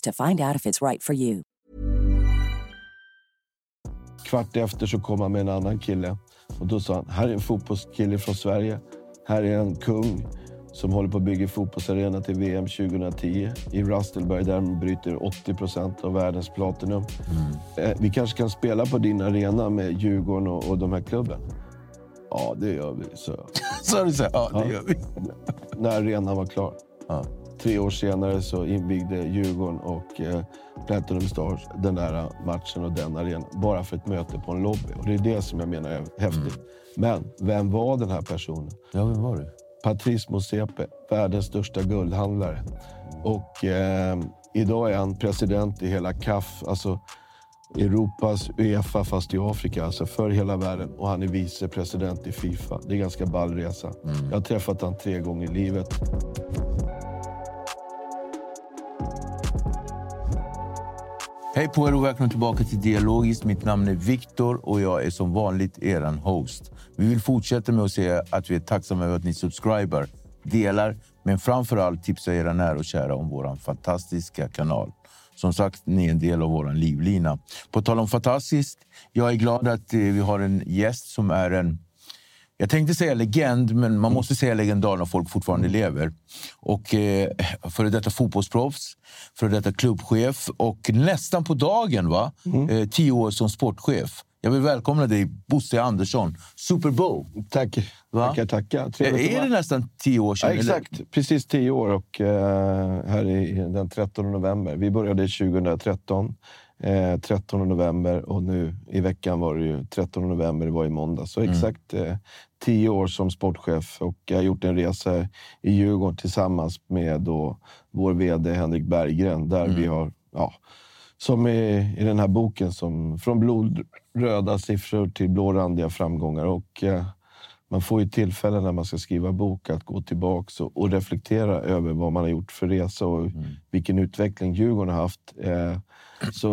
to find out if it's right for you. Kvart efter så kom han med en annan kille. Och då sa han, här är en fotbollskille från Sverige. Här är en kung som håller på att bygga fotbollsarena till VM 2010 i Rustelberg där de bryter 80 procent av världens platinum. Mm. Vi kanske kan spela på din arena med Djurgården och, och de här klubben. Ja, det gör vi, så. Sa du så? Ja, det gör vi. När arenan var klar. Ja. Tre år senare så invigde Djurgården och eh, Platinum Stars den där matchen och den arenan. Bara för ett möte på en lobby. Och det är det som jag menar är häftigt. Mm. Men vem var den här personen? Ja, vem var det? Patrice Motsepe, världens största guldhandlare. Och eh, idag är han president i hela CAF, alltså Europas Uefa fast i Afrika, alltså för hela världen. Och han är vicepresident i Fifa. Det är ganska ball resa. Mm. Jag har träffat honom tre gånger i livet. Hej på er och välkomna tillbaka till Dialogiskt. Mitt namn är Viktor och jag är som vanligt er host. Vi vill fortsätta med att säga att vi är tacksamma över att ni subscriber, delar, men framför allt tipsar era nära och kära om vår fantastiska kanal. Som sagt, ni är en del av vår livlina. På tal om fantastiskt, jag är glad att eh, vi har en gäst som är en jag tänkte säga legend, men man måste säga legendar när folk fortfarande lever. Och eh, Före detta fotbollsproffs, före detta klubbchef och nästan på dagen va? Mm. Eh, tio år som sportchef. Jag vill välkomna dig, Bosse Andersson. Super Bowl! Tack. Va? Tackar, tackar. Trevligt är det nästan tio år sedan? Ja, exakt. Eller? Precis tio år. Och, eh, här är den 13 november. Vi började 2013 eh, 13 november och nu i veckan var det ju 13 november, det var i måndag. Så mm. exakt eh, tio år som sportchef och jag har gjort en resa i Djurgården tillsammans med då vår VD Henrik Berggren där mm. vi har, ja, som i, i den här boken, som, från blodröda siffror till blårandiga framgångar. Och, eh, man får ju tillfällen när man ska skriva bok att gå tillbaka och, och reflektera över vad man har gjort för resa och mm. vilken utveckling Djurgården har haft. Eh, så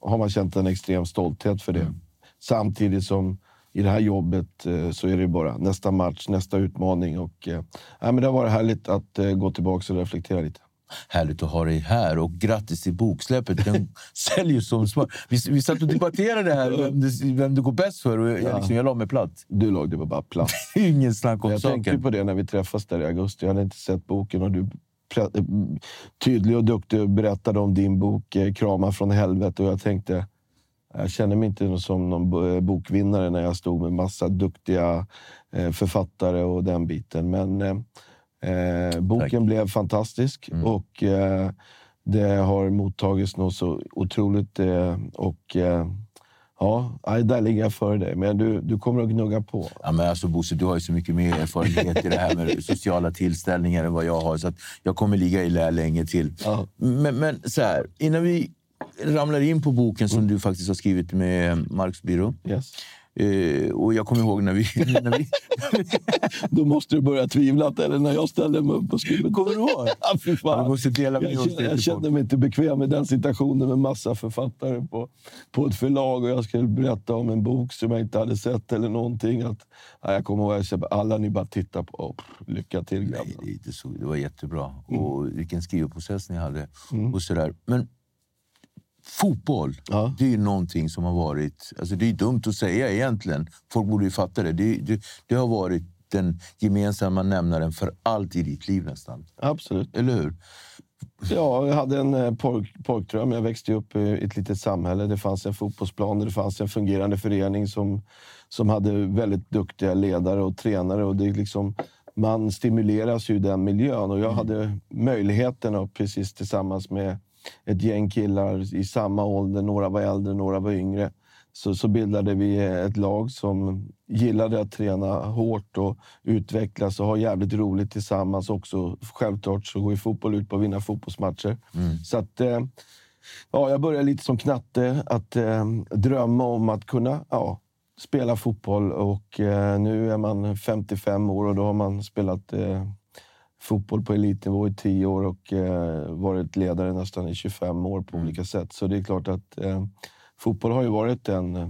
har man känt en extrem stolthet för det. Mm. Samtidigt som i det här jobbet eh, så är det bara nästa match, nästa utmaning. Och, eh, men det har varit härligt att eh, gå tillbaka och reflektera lite. Härligt att ha dig här och grattis till boksläppet. Den säljer som smör. Vi, vi satt och debatterade här vem det, vem det går bäst för och jag, ja. liksom, jag la mig platt. Du det var bara platt. Ingen snack om jag saken. Jag tänkte på det när vi träffades där i augusti. Jag hade inte sett boken och du tydlig och duktig och berättade om din bok Kramar från helvetet. Och jag tänkte, jag känner mig inte som någon bokvinnare när jag stod med massa duktiga eh, författare och den biten. Men eh, Eh, boken Tack. blev fantastisk mm. och eh, det har mottagits något så otroligt. Eh, och eh, Ja, där ligger jag före dig. Men du, du kommer att gnugga på. Ja, men alltså, Bosse, du har ju så mycket mer erfarenhet i det här med sociala tillställningar än vad jag har. Så jag kommer ligga i lä länge till. Ja. Men, men så här, innan vi ramlar in på boken som du faktiskt har skrivit med Marks byrå. Yes. Eh, och jag kommer ihåg när vi... När vi Då måste du börja tvivla, eller när jag ställde mig upp och skrev. kommer du ihåg? Ja, fy fan. Du måste dela med jag, jag kände mig inte bekväm med den situationen med massa författare på, på ett förlag och jag skulle berätta om en bok som jag inte hade sett eller någonting. Att, ja, jag kommer ihåg att jag alla ni bara tittar på. Oh, lycka till Nej, det, är inte så. det var jättebra. Mm. Och vilken skrivprocess ni hade. Och sådär. Men fotboll, Ja. det är ju någonting som har varit... Alltså det är dumt att säga egentligen. Folk borde ju fatta det. Det, det, det har varit den gemensamma nämnaren för allt i ditt liv nästan. Absolut. Eller hur? Ja, jag hade en eh, pojk, pojkdröm. Jag växte upp i ett litet samhälle. Det fanns en fotbollsplan det fanns en fungerande förening som, som hade väldigt duktiga ledare och tränare. Och det liksom, man stimuleras ju i den miljön och jag hade möjligheten att precis tillsammans med ett gäng killar i samma ålder, några var äldre, några var yngre, så, så bildade vi ett lag som gillade att träna hårt och utvecklas och ha jävligt roligt tillsammans också. Självklart så går ju fotboll ut på att vinna fotbollsmatcher. Så att, eh, ja, jag började lite som knatte att eh, drömma om att kunna ja, spela fotboll. Och eh, nu är man 55 år och då har man spelat eh, fotboll på elitnivå i 10 år och eh, varit ledare nästan i 25 år på olika sätt. Så det är klart att eh, fotboll har ju varit en eh,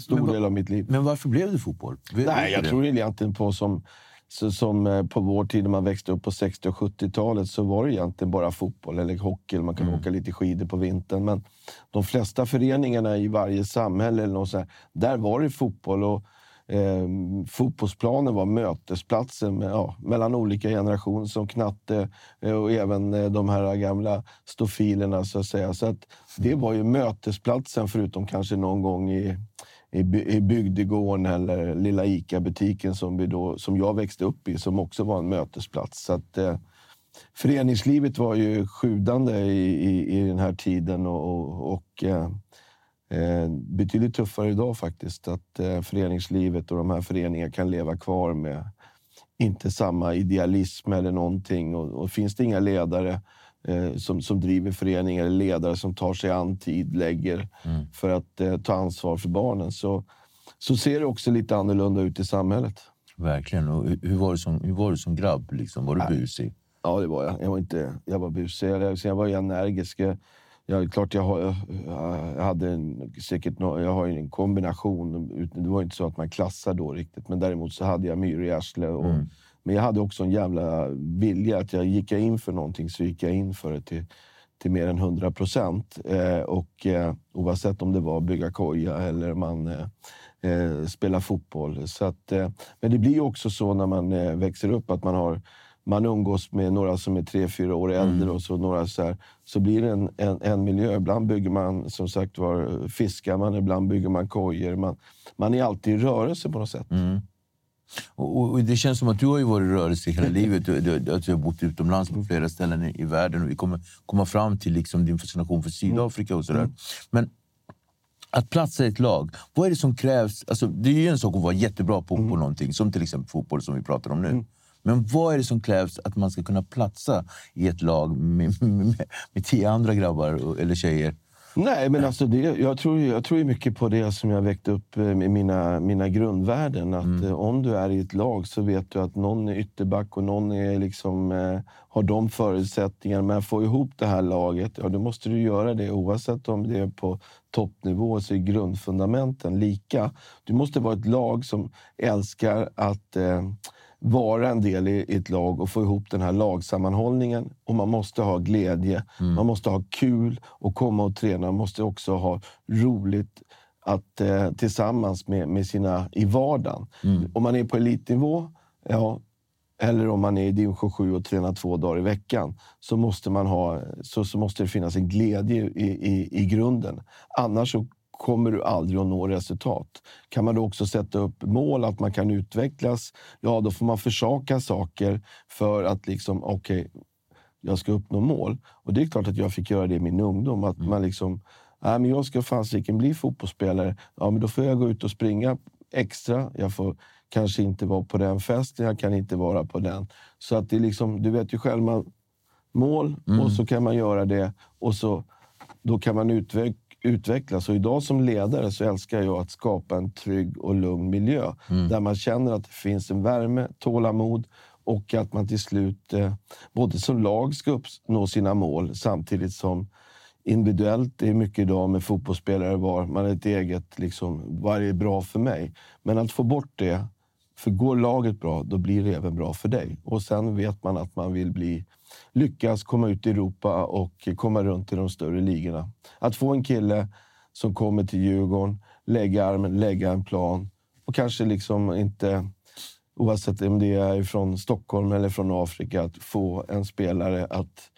stor men del av mitt liv. Men varför blev det fotboll? Vet- Nej, jag du tror det? egentligen på som, så, som eh, på vår tid när man växte upp på 60 och 70-talet så var det egentligen bara fotboll eller hockey. eller Man kunde åka lite skidor på vintern. Men de flesta föreningarna i varje samhälle, eller något så här, där var det fotboll. Och, eh, fotbollsplanen var mötesplatsen med, ja, mellan olika generationer som knatte eh, och även eh, de här gamla stofilerna. Så att säga. Så att det var ju mötesplatsen förutom kanske någon gång i i, i bygdegården eller lilla ICA-butiken som, vi då, som jag växte upp i, som också var en mötesplats. Så att, eh, föreningslivet var ju sjudande i, i, i den här tiden och, och, och eh, eh, betydligt tuffare idag faktiskt. Att eh, föreningslivet och de här föreningarna kan leva kvar med inte samma idealism eller någonting. Och, och finns det inga ledare eh, som, som driver föreningar eller ledare som tar sig an tid, lägger för att eh, ta ansvar för barnen så, så ser det också lite annorlunda ut i samhället. Verkligen. Och hur, var du som, hur var du som grabb? Liksom? Var du busig? Ja, det var jag. Jag var, inte, jag var busig. Jag, jag var energisk. Jag, klart jag, har, jag hade en, säkert jag har en kombination. Det var inte så att man klassade då riktigt, men däremot så hade jag myror i arslet. Och, Men jag hade också en jävla vilja. att jag Gick jag in för någonting så gick jag in för det till, till mer än 100 procent. Eh, och eh, oavsett om det var bygga koja eller man eh, eh, spela fotboll. Så att, eh, men det blir också så när man eh, växer upp att man har man umgås med några som är tre, fyra år äldre och så några så här. Så blir det en, en, en miljö. Ibland bygger man som sagt var fiskar man, ibland bygger man kojor. Man, man är alltid i rörelse på något sätt. Och, och, och det känns som att du har ju varit i rörelse hela livet. Du, du, att du har bott utomlands på flera ställen i, i världen. Och vi kommer komma fram till liksom din fascination för Sydafrika och sådär. Men att platsa i ett lag, vad är det som krävs? Alltså, det är ju en sak att vara jättebra på, på någonting, som till exempel fotboll som vi pratar om nu. Men vad är det som krävs att man ska kunna platsa i ett lag med, med, med, tio andra grabbar eller tjejer? Nej, men alltså det, jag, tror, jag tror mycket på det som jag väckte upp eh, med mina, mina grundvärden. Att eh, om du är i ett lag så vet du att någon är ytterback och någon är liksom, eh, har de förutsättningarna. Men få ihop det här laget, ja då måste du göra det oavsett om det är på toppnivå så är grundfundamenten lika. Du måste vara ett lag som älskar att eh, vara en del i i ett lag och få ihop den här lagsammanhållningen. Och man måste ha glädje, man måste ha kul och komma och träna. Man måste också ha roligt att, eh, tillsammans med, med sina i vardagen. Om man är på elitnivå, ja, eller om man är i division 7 och tränar två dagar i veckan, så måste, man ha, så, så måste det finnas en glädje i, i, i grunden. Annars så kommer du aldrig att nå resultat. Kan man då också sätta upp mål, att man kan utvecklas, ja då får man försaka saker för att liksom, okej, jag ska uppnå mål. Och det är klart att jag fick göra det i min ungdom. Att man liksom Nej, men jag ska fasiken bli fotbollsspelare. Ja, men då får jag gå ut och springa extra. Jag får kanske inte vara på den festen, jag kan inte vara på den. Så att det är liksom, du vet ju själv, man, mål Mm. och så kan man göra det och så, då kan man utveck, utvecklas. Och idag som ledare så älskar jag att skapa en trygg och lugn miljö Mm. där man känner att det finns en värme, tålamod och att man till slut, eh, både som lag, ska uppnå sina mål samtidigt som individuellt, det är mycket idag med fotbollsspelare var man är ett eget, liksom, vad är bra för mig? Men att få bort det, för går laget bra, då blir det även bra för dig. Och sen vet man att man vill bli, lyckas komma ut i Europa och komma runt i de större ligorna. Att få en kille som kommer till Djurgården, lägga armen, lägga en plan och kanske liksom inte, oavsett om det är från Stockholm eller från Afrika, att få en spelare att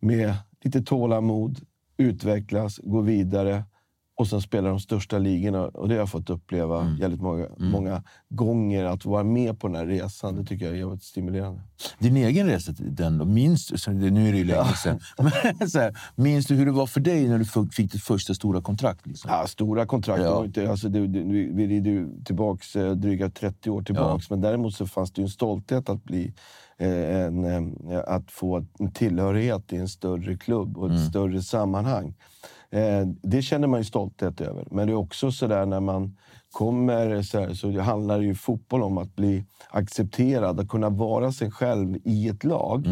med lite tålamod utvecklas, gå vidare och sen spela de största ligorna. Och det har jag fått uppleva jävligt många, många gånger. Att vara med på den här resan, det tycker jag är jävligt stimulerande. Din egen resa, till den då, minns nu är det ju länge sedan, men så här, minns du hur det var för dig när du fick ditt första stora kontrakt? Liksom? Ja, stora kontrakt. Ja. Inte, alltså, det, det, vi vi är ju tillbaks eh, dryga 30 år tillbaks. Men däremot så fanns det en stolthet att bli eh, en, eh, att få en tillhörighet i en större klubb och ett större sammanhang. Eh, det känner man ju stolthet över. Men det är också så där när man kommer så, här, så det handlar ju fotboll om att bli accepterad, att kunna vara sig själv i ett lag.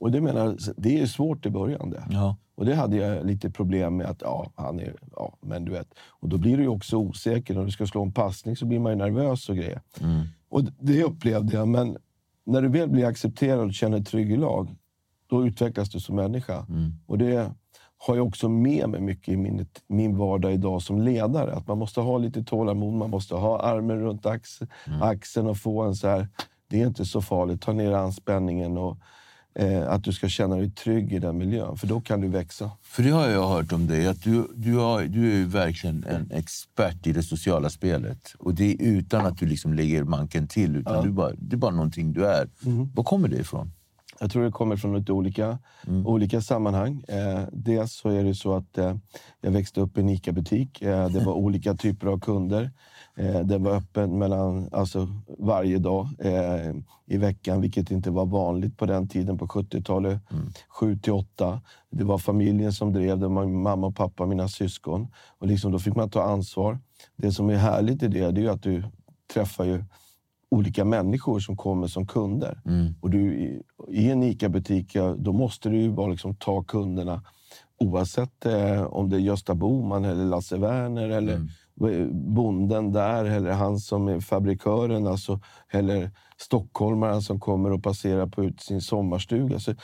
Och det menar det är svårt i början. Det. Ja. Och det hade jag lite problem med. att ja, han är, ja, men du vet. Och då blir du också osäker. När du ska slå en passning så blir man ju nervös och grejer. Och det upplevde jag. Men när du väl blir accepterad och känner dig trygg i lag, då utvecklas du som människa. Och det har jag också med mig mycket i min, min vardag idag som ledare. Att man måste ha lite tålamod, man måste ha armen runt axeln, axeln och få en så här, det är inte så farligt, ta ner anspänningen och eh, att du ska känna dig trygg i den miljön. För då kan du växa. För det har jag hört om dig, att du, du, har, du är verkligen en expert i det sociala spelet. Och det är utan att du liksom lägger manken till, utan du bara, det är bara någonting du är. Var kommer det ifrån? Jag tror det kommer från lite olika, olika sammanhang. Eh, dels så är det så att eh, jag växte upp i en ICA-butik. Eh, det var olika typer av kunder. Eh, den var öppen mellan, alltså, varje dag eh, i veckan, vilket inte var vanligt på den tiden på 70-talet. Sju till åtta. Det var familjen som drev det, mamma och pappa, mina syskon. Och liksom, då fick man ta ansvar. Det som är härligt i det, det är ju att du träffar ju olika människor som kommer som kunder. Och du, i, en ICA-butik, då måste du ju bara liksom ta kunderna oavsett eh, om det är Gösta Boman eller Lasse Werner eller eh, bonden där eller han som är fabrikören alltså, eller stockholmaren som kommer och passerar på ut sin sommarstuga. Så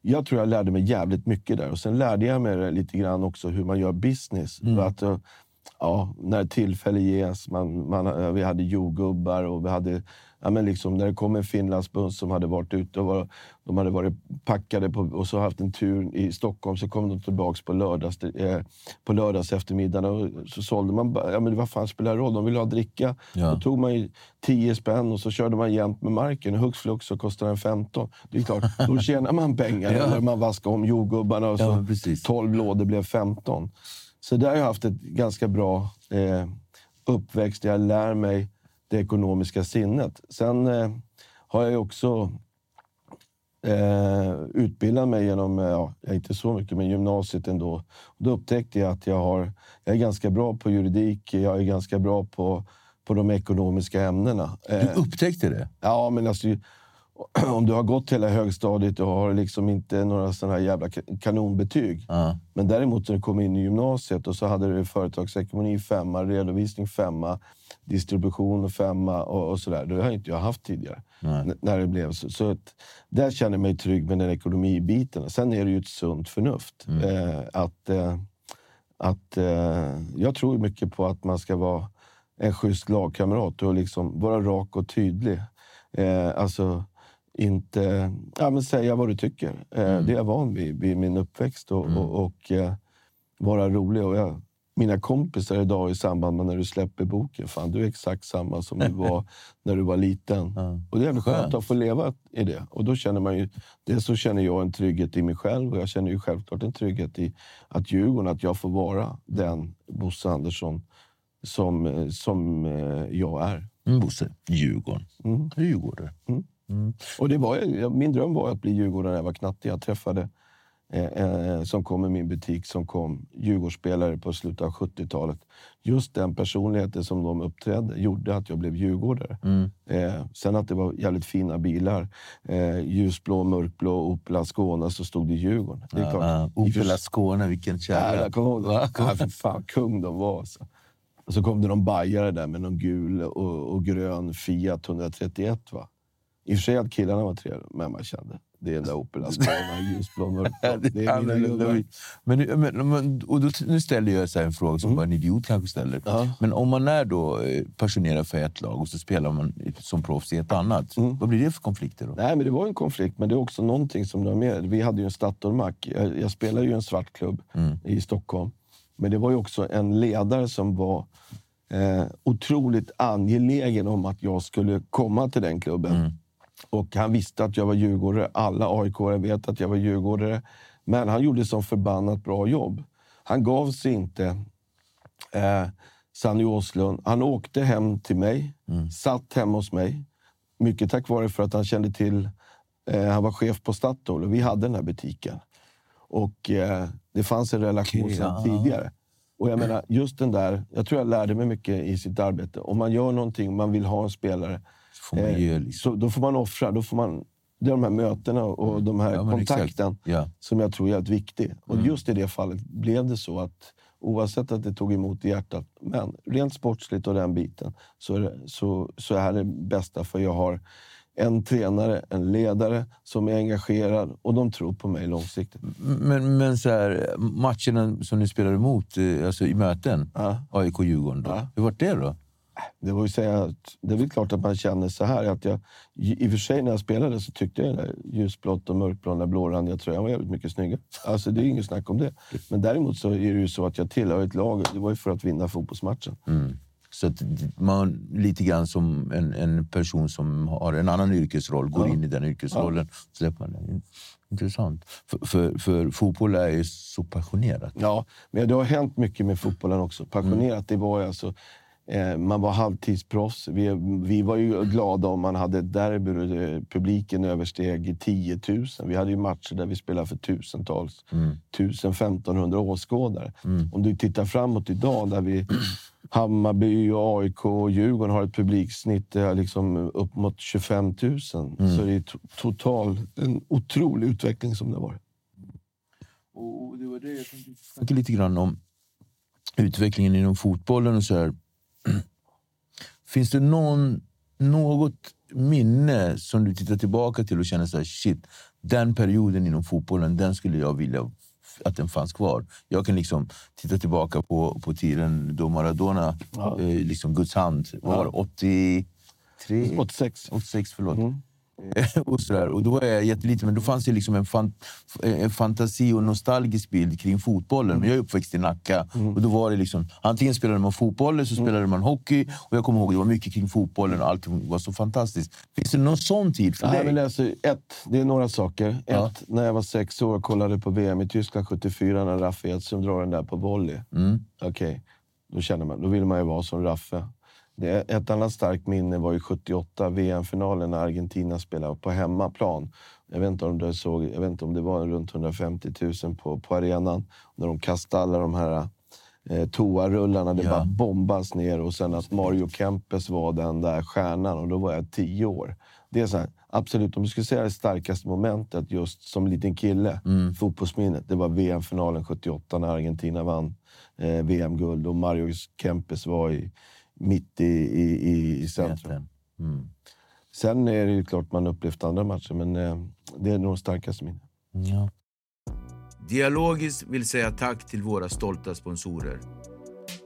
jag tror jag lärde mig jävligt mycket där. Och Sen lärde jag mig lite grann också hur man gör business. För att, eh, ja, när tillfälle ges. Man, man, eh, vi hade jordgubbar och vi hade... Ja, men liksom, när det kom en finlandsbuss som hade varit ute och var, de hade varit packade på, och så haft en tur i Stockholm så kom de tillbaka på, lördags, eh, på lördags eftermiddagen och så sålde man ja men vad fan spelar det roll? De ville ha dricka. Ja. Då tog man ju 10 spänn och så körde man jämt med marken. Hux flux så kostade den 15. Det är klart, då tjänar man pengar. Ja. Eller man vaskade om jordgubbarna och så Ja, precis. 12 lådor blev 15. Så där har jag haft ett ganska bra eh, uppväxt där jag lär mig det ekonomiska sinnet. Sen eh, har jag också eh, utbildat mig genom, eh, ja, inte så mycket, men gymnasiet ändå. Och då upptäckte jag att jag, har, jag är ganska bra på juridik, jag är ganska bra på, på de ekonomiska ämnena. Du Eh, upptäckte det? Ja, men alltså, om du har gått hela högstadiet och har liksom inte några sådana här jävla ka- kanonbetyg. Ja. Men däremot när du kom in i gymnasiet och så hade du företagsekonomi femma, redovisning femma, distribution femma och, och sådär. Det har inte jag haft tidigare. N- När det blev så. så att, där känner jag mig trygg med den ekonomibiten. Sen är det ju ett sunt förnuft. Eh, att, eh, att, eh, jag tror mycket på att man ska vara en schysst lagkamrat och liksom vara rak och tydlig. Eh, alltså inte ja, men säga vad du tycker. Eh, Det är jag van vid, vid min uppväxt och, och, och eh, vara rolig. Och jag, mina kompisar idag i samband med när du släpper boken. Fan, du är exakt samma som du var när du var liten. Ja. Och det är skönt Skönt. att få leva i det. Och då känner man ju, dels så känner jag en trygghet i mig själv och jag känner ju självklart en trygghet i att Djurgården, att jag får vara den Bosse Andersson som, eh, som jag är. Mm, Bosse, Djurgården. Mm. Djurgården. Och det var, min dröm var att bli Djurgårdare när jag var knatte. Jag träffade, eh, eh, som kom i min butik, som kom Djurgårdsspelare på slutet av 70-talet. Just den personligheten som de uppträdde gjorde att jag blev djurgårdare. Mm. Eh, sen att det var jävligt fina bilar. Eh, ljusblå, mörkblå, Opel Skåne, så stod det Djurgården. Det. Ja, Opel Skåne, vilken Ja, kärlek. jag kommer ihåg. Ja, för fan, kung de var. Alltså. Och så kom det någon bajare där med någon gul och, och grön Fiat 131. Va? I och för sig att killarna var trevliga, men man kände det är den där Opel Ascona, ljusblå, mörkblå. Det är mina gubbar. men, men, men, och då, nu ställer jag så en fråga som bara en idiot kanske ställer. Mm. Ja. Men om man är då eh, passionerad för ett lag och så spelar man som proffs i ett annat, Mm. vad blir det för konflikter då? Nej, men det var en konflikt, men det är också någonting som de med. Vi hade ju en Statoilmack. Jag, jag spelade ju en svart klubb Mm. i Stockholm. Men det var ju också en ledare som var eh, otroligt angelägen om att jag skulle komma till den klubben. Mm. Och han visste att jag var djurgårdare. Alla aik vet att jag var djurgårdare. Men han gjorde så förbannat bra jobb. Han gav sig inte. Eh, Sanny Åslund. Han åkte hem till mig, satt hemma hos mig. Mycket tack vare för att han kände till... Eh, han var chef på Statoil och vi hade den här butiken. Och eh, det fanns en relation Okej, sedan ja. tidigare. Och jag menar, just den där... Jag tror jag lärde mig mycket i sitt arbete. Om man gör någonting, man vill ha en spelare, får man ge, liksom. så då får man offra. Då får man, det är de här mötena och de här Ja, kontakten Ja. som jag tror är helt viktig. Och Mm. just i det fallet blev det så att oavsett att det tog emot i hjärtat, men rent sportsligt och den biten, så är det, så, så är det bästa för jag har en tränare, en ledare som är engagerad och de tror på mig långsiktigt. Men, men så här, matcherna som ni spelade emot, eh, alltså i möten, Ja. AIK-Djurgården, Ja. hur var det då? Det var ju säga att det är väl klart att man känner så här. Att jag, I och för sig när jag spelade så tyckte jag det ljusblått och mörkblå, den blårandiga tröjan var jävligt mycket snyggare. Alltså det är inget snack om det. Men däremot så är det ju så att jag tillhör ett lag. Det var ju för att vinna fotbollsmatchen. Mm. Så att man lite grann som en, en person som har en annan yrkesroll går Ja. in i den yrkesrollen. Släpper man den. Intressant. För, för, för fotboll är ju så passionerat. Ja, men det har hänt mycket med fotbollen också. Passionerat, det var alltså... Eh, man var halvtidsproffs. Vi, vi var ju glada om man hade ett derby och det- publiken översteg 10 000. Vi hade ju matcher där vi spelade för tusentals, 1000-1500 åskådare. Om du tittar framåt idag där vi Hammarby, och AIK och Djurgården har ett publiksnitt eh, liksom upp mot 25 000 så är det to- total, en otrolig utveckling som det har varit. Och det var det jag tänkte snacka lite grann om utvecklingen inom fotbollen och så här. Finns det någon, något minne som du tittar tillbaka till och känner så här, shit, den perioden inom fotbollen, den skulle jag vilja att den fanns kvar. Jag kan liksom titta tillbaka på, på tiden då Maradona, Ja. eh, liksom Guds hand, var det, 83? 86. 86, förlåt. Mm. och, sådär. och då var jag jätteliten, men då fanns det liksom en, fan, en fantasi och nostalgisk bild kring fotbollen. Men jag är uppväxt i Nacka Mm. och då var det liksom, antingen spelade man fotboll eller så spelade man hockey. Och jag kommer ihåg det var mycket kring fotbollen och allt var så fantastiskt. Finns det någon sån tid för dig? alltså, ett, det är några saker. Ett, Ja. när jag var sex år och kollade på VM i Tyskland 74 när Raffe Edström drar den där på volley. Mm. Okej, då känner man, då vill man ju vara som Raffe. Det, ett annat starkt minne var ju 78, VM-finalen när Argentina spelade på hemmaplan. Jag vet inte om du såg, jag vet inte om det var runt 150 000 på, på arenan. När de kastade alla de här eh, toarullarna, det Ja. bara bombas ner. Och sen att Mario Kempes var den där stjärnan och då var jag tio år. Det är så här, absolut, om du skulle säga det starkaste momentet just som liten kille, fotbollsminnet, det var VM-finalen 78 när Argentina vann eh, VM-guld och Mario Kempes var i, mitt i, i, i, centrum. Mm. Sen är det ju klart man upplevt andra matcher, men eh, det är nog starkaste minnet. Ja. Dialogiskt vill säga tack till våra stolta sponsorer.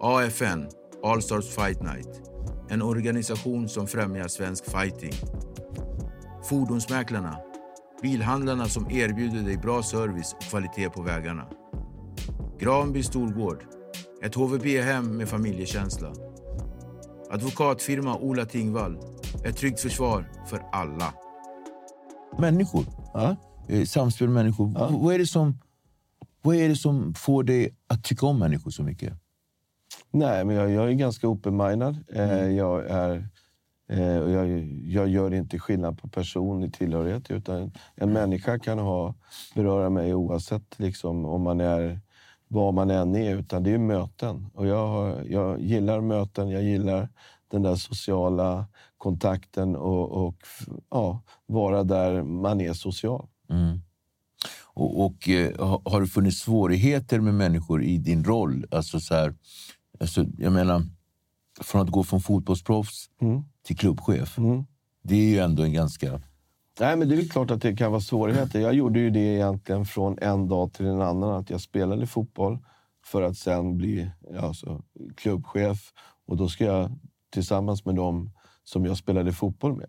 AFN, All Stars Fight Night. En organisation som främjar svensk fighting. Fordonsmäklarna. Bilhandlarna som erbjuder dig bra service och kvalitet på vägarna. Granby Storgård. Ett HVB-hem med familjekänsla. Advokatfirma Ola Tingvall. Ett tryggt försvar för alla. Människor. Ja. Eh, Samspel med människor. Ja. Vad, är det som, vad är det som får dig att tycka om människor så mycket? Nej, men jag, jag är ganska open-minded. Eh, Mm. jag, är, eh, och jag, jag gör inte skillnad på personlig tillhörighet. Utan en människa kan ha, beröra mig oavsett liksom, om man är vad man än är. Utan det är möten. Och jag, har, jag gillar möten. Jag gillar den där sociala kontakten och, och ja, vara där man är social. Mm. Och, och eh, ha- Har det funnits svårigheter med människor i din roll? Alltså så här, alltså, jag menar, från att gå från fotbollsproffs Mm. till klubbchef. Mm. Det är ju ändå en ganska... Nej, men det är klart att det kan vara svårigheter. Jag gjorde ju det egentligen från en dag till en annan. Att jag spelade fotboll för att sen bli alltså, klubbchef. Och då ska jag tillsammans med dem som jag spelade fotboll med.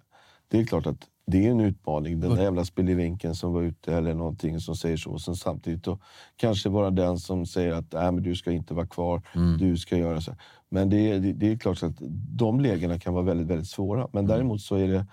Det är klart att det är en utmaning. Den där jävla spillevinkeln som var ute eller någonting som säger så. Och sen samtidigt då kanske vara den som säger att Nej, men du ska inte vara kvar, du ska göra så. Men det, är- det, det är klart att de lägena kan vara väldigt, väldigt svåra. Men däremot så är det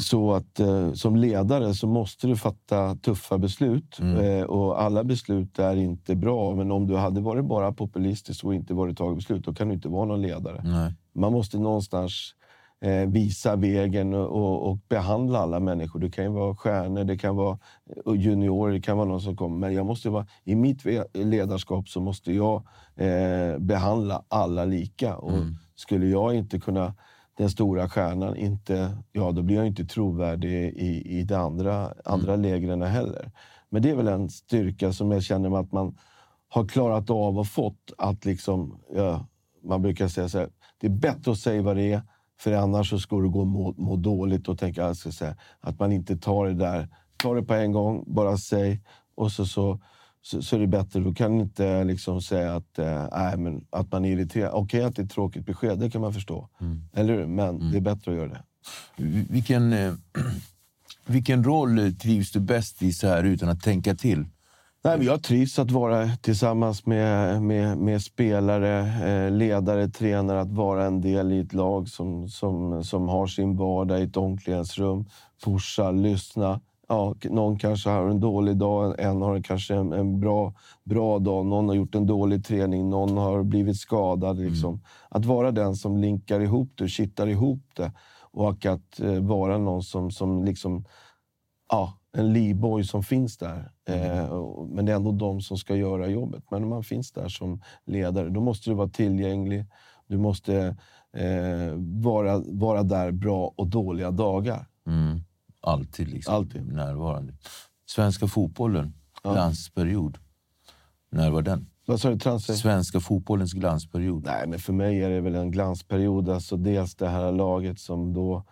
så att eh, som ledare så måste du fatta tuffa beslut. Eh, och alla beslut är inte bra. Men om du hade varit bara populistisk och inte varit tagit beslut, då kan du inte vara någon ledare. Nej. Man måste någonstans eh, visa vägen och, och, och behandla alla människor. Det kan ju vara stjärnor, det kan vara eh, juniorer, det kan vara någon som kommer. Men jag måste vara, i mitt ledarskap så måste jag eh, behandla alla lika. Och skulle jag inte kunna den stora stjärnan inte, ja då blir jag inte trovärdig i, i de andra, andra lägren heller. Men det är väl en styrka som jag känner att man har klarat av och fått att liksom, ja, man brukar säga så här, det är bättre att säga vad det är, för annars så ska du gå och må, må dåligt och tänka, ska säga, att man inte tar det där, tar det på en gång, bara säg och så, så, så, så är det bättre. Du kan inte liksom säga att, eh, nej, men att man är irriterad. Okej att det är ett tråkigt besked, det kan man förstå. Eller hur? Men det är bättre att göra det. Vi- Vilken, eh, vilken roll trivs du bäst i så här utan att tänka till? Nej, men jag trivs att vara tillsammans med, med, med spelare, eh, ledare, tränare. Att vara en del i ett lag som, som, som har sin vardag i ett omklädningsrum. Pusha, lyssna. Ja, någon kanske har en dålig dag, en har kanske en, en bra, bra dag. Någon har gjort en dålig träning, någon har blivit skadad. Liksom. Att vara den som linkar ihop det, kittar ihop det. Och att eh, vara någon som, som liksom ja, en livboj som finns där. Eh, och- men det är ändå de som ska göra jobbet. Men när man finns där som ledare, då måste du vara tillgänglig. Du måste eh, vara, vara där bra och dåliga dagar. Mm. Alltid liksom Alltid. närvarande. Svenska fotbollen, glansperiod. När var den? Vad sa du? Transfer? Svenska fotbollens glansperiod. Nej, men för mig är det väl en glansperiod. Alltså dels det här laget som då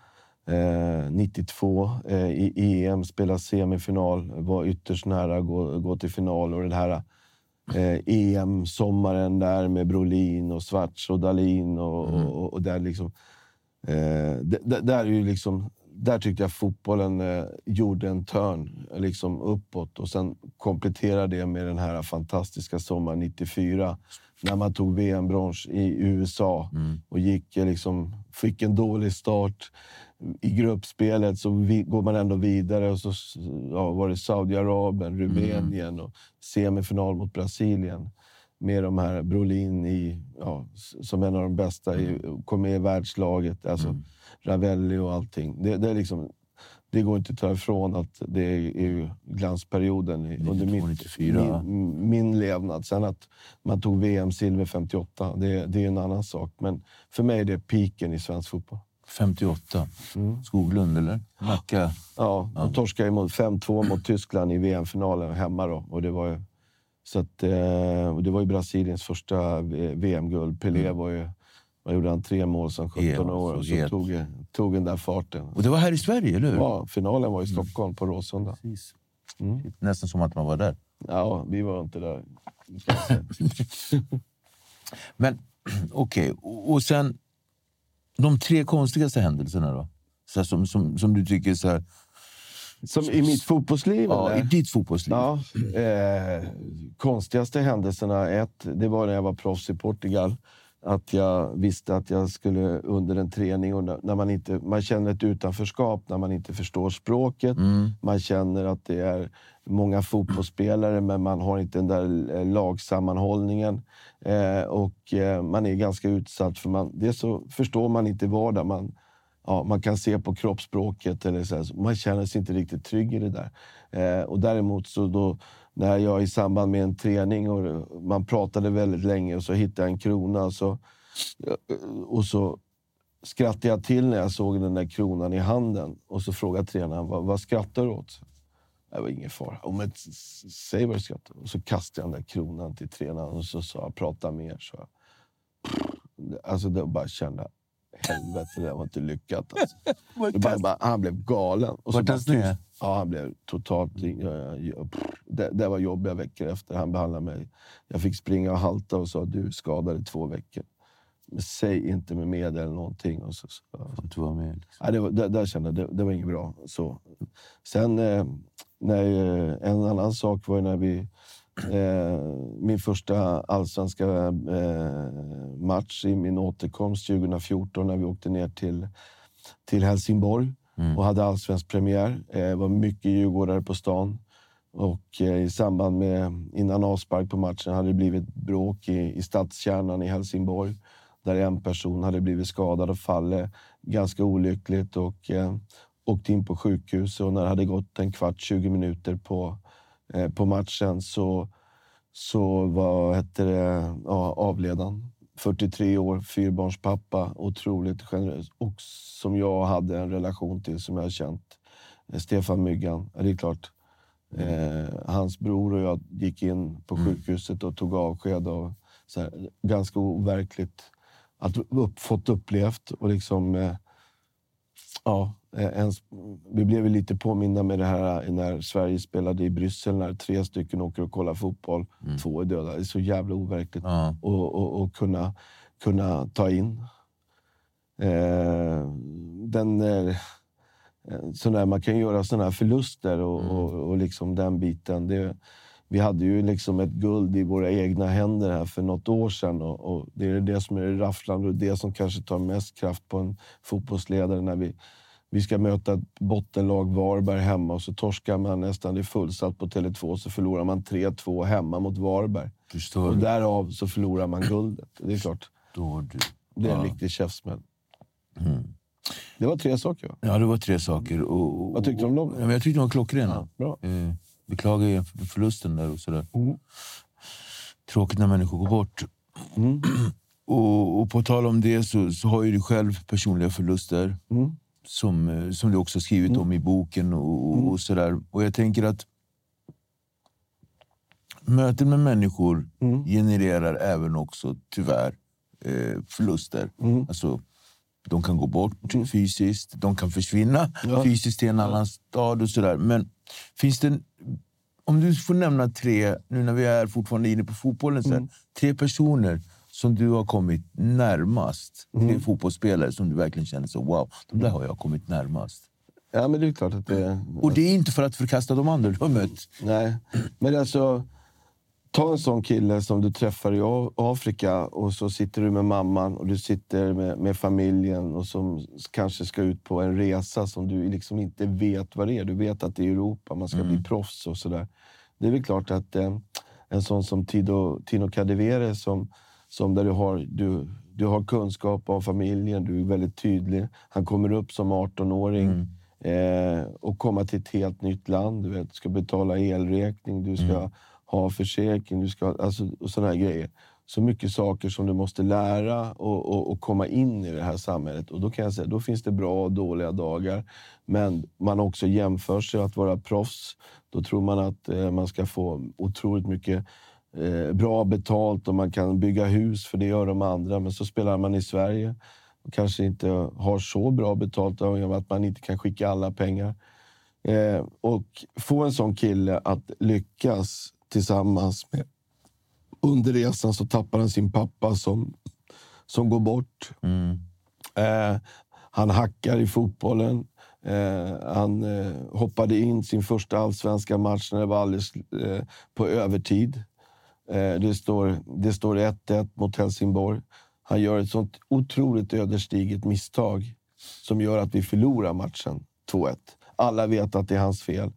eh, 92 eh, i EM spelade semifinal, var ytterst nära att gå, gå till final. Och den här eh, EM-sommaren där med Brolin och Svarts och Dalin och, och, och där liksom... Eh, där, är ju liksom, där tyckte jag fotbollen eh, gjorde en törn liksom uppåt och sen kompletterade det med den här fantastiska sommaren 94 när man tog VM-brons i USA och gick, eh, liksom, fick en dålig start. I gruppspelet så vi, går man ändå vidare och så ja, var det Saudiarabien, Rumänien och semifinal mot Brasilien med de här Brolin i, ja, som en av de bästa, i, kom med i världslaget. Alltså Ravelli och allting. Det, det, är liksom, det går inte att ta ifrån att det är, glansperioden i, under 92, mitt, 94. min, min levnad. Sen att man tog VM-silver 58, det, det är en annan sak. Men för mig är det piken i svensk fotboll. 58. Skoglund, eller? Nacka. Ja, de torskade ju mot 5-2 mot Tyskland i VM-finalen hemma. Då. Och det var ju, så att, eh, det var ju Brasiliens första VM-guld. Pelé var ju... Vad gjorde han? Tre mål som 17 Ja, år. så Och så het. tog, tog den där farten. Och det var här i Sverige, eller hur? Ja, finalen var i Stockholm på Råsunda. Precis. Nästan som att man var där. Ja, vi var inte där. Men okej, och, och sen de tre konstigaste händelserna då? Så som, som, som du tycker så här, Som i mitt fotbollsliv? Ja, eller? i ditt fotbollsliv. Ja, eh, konstigaste händelserna, ett, det var när jag var proffs i Portugal. Att jag visste att jag skulle under en träning, och när man, inte, man känner ett utanförskap när man inte förstår språket. Mm. Man känner att det är många fotbollsspelare men man har inte den där eh, lagsammanhållningen. Eh, och eh, man är ganska utsatt för man, det så förstår man inte vardag. Man, ja, man kan se på kroppsspråket. Eller så, här, så man känner sig inte riktigt trygg i det där. Eh, och däremot så då, när jag i samband med en träning och man pratade väldigt länge och så hittade jag en krona och så, eh, och så skrattade jag till när jag såg den där kronan i handen. Och så frågade tränaren, vad, vad skrattar du åt? Det var ingen fara. Oh, men, säg vad du skrattar Och så kastade jag den där kronan till tränaren och så sa jag, prata mer. Så jag, alltså, det bara kände, helvete, det där var inte lyckat. Alltså. Det bara, bara, han blev galen. Och sned? tyst. Ja, han blev totalt... pff. Det, det var jobbiga veckor efter. Han behandlade mig. Jag fick springa och halta och sa du är skadad i två veckor. Men säg inte med medel eller någonting. Och så, så, Att du var med. Liksom. Ja, det var, där, där kände jag det, det var inget bra. Så. Sen eh, när, eh, en annan sak var när vi... Eh, min första allsvenska eh, match i min återkomst 2014 när vi åkte ner till, till Helsingborg och hade allsvensk premiär. Eh, Det var mycket djurgårdare på stan. Och eh, i samband med, innan avspark på matchen, hade det blivit bråk i, i stadskärnan i Helsingborg. Där en person hade blivit skadad och fallit ganska olyckligt och eh, åkt in på sjukhus. Och när det hade gått en kvart, 20 minuter på, eh, på matchen så, så var hette det, ja, avledan. 43 år, fyrbarnspappa, otroligt generös. Och som jag hade en relation till, som jag har känt. Eh, Stefan Myggan. Det är klart. Eh, hans bror och jag gick in på sjukhuset och tog avsked. Och så här, ganska overkligt att upp, fått upplevt. Och liksom, eh, ja, eh, ens, vi blev lite påminna med det här när Sverige spelade i Bryssel när tre stycken åker och kollar fotboll. Två är döda. Det är så jävla overkligt Ja. och, och kunna, kunna ta in. Eh, den, eh, sån där, man kan göra såna här förluster och, och, och liksom den biten. Det, vi hade ju liksom ett guld i våra egna händer här för något år sedan. Och, och det är det som är det rafflande och det som kanske tar mest kraft på en fotbollsledare när vi, vi ska möta ett bottenlag, Varberg, hemma och så torskar man nästan, det är fullsatt på Tele2, så förlorar man 3-2 hemma mot Varberg. Förstår Och därav så förlorar man guldet. Det är klart, du. det är en Ja. riktig käftsmäll. Det var tre saker. Va? Ja, det var tre saker. Och, och, Vad tyckte du om dem? Ja, men jag tyckte de var klockrena. Bra. Eh, beklagar förlusten där och sådär. Mm. Tråkigt när människor går bort. Mm. Och, och på tal om det så, så har ju du själv personliga förluster. Mm. Som, eh, som du också skrivit om i boken och, och, och sådär. Och jag tänker att möten med människor Mm. genererar även också tyvärr eh, förluster. Mm. Alltså, de kan gå bort fysiskt, de kan försvinna Ja. fysiskt till en annan stad och sådär. Men finns det, en- om du får nämna tre, nu när vi är fortfarande inne på fotbollen, så här, Mm. tre personer som du har kommit närmast. Mm. Tre fotbollsspelare som du verkligen känner så wow, de där har jag kommit närmast. Ja, men det är klart att det... Och det är inte för att förkasta de andra du har mött. Nej, men alltså... Ta en sån kille som du träffar i Afrika och så sitter du med mamman och du sitter med, med familjen och som kanske ska ut på en resa som du liksom inte vet vad det är. Du vet att det är Europa, man ska bli proffs och sådär. Det är väl klart att eh, en sån som Tino, Tino Kadewere som, som där du har, du, du har kunskap om familjen, du är väldigt tydlig. Han kommer upp som 18-åring eh, och komma till ett helt nytt land. Du vet, du ska betala elräkning, du ska ha försäkring, du ska, alltså, och såna här grejer. Så mycket saker som du måste lära och, och, och komma in i det här samhället. Och då kan jag säga, då finns det bra och dåliga dagar. Men man också jämför sig att vara proffs. Då tror man att eh, man ska få otroligt mycket eh, bra betalt och man kan bygga hus, för det gör de andra. Men så spelar man i Sverige och kanske inte har så bra betalt av att man inte kan skicka alla pengar. Eh, och få en sån kille att lyckas tillsammans med... Under resan så tappar han sin pappa som, som går bort. Eh, han hackar i fotbollen. Eh, han eh, hoppade in sin första allsvenska match när det var alldeles eh, på övertid. Eh, det står det står 1-1 mot Helsingborg. Han gör ett sånt otroligt ödesdigert misstag som gör att vi förlorar matchen 2-1. Alla vet att det är hans fel.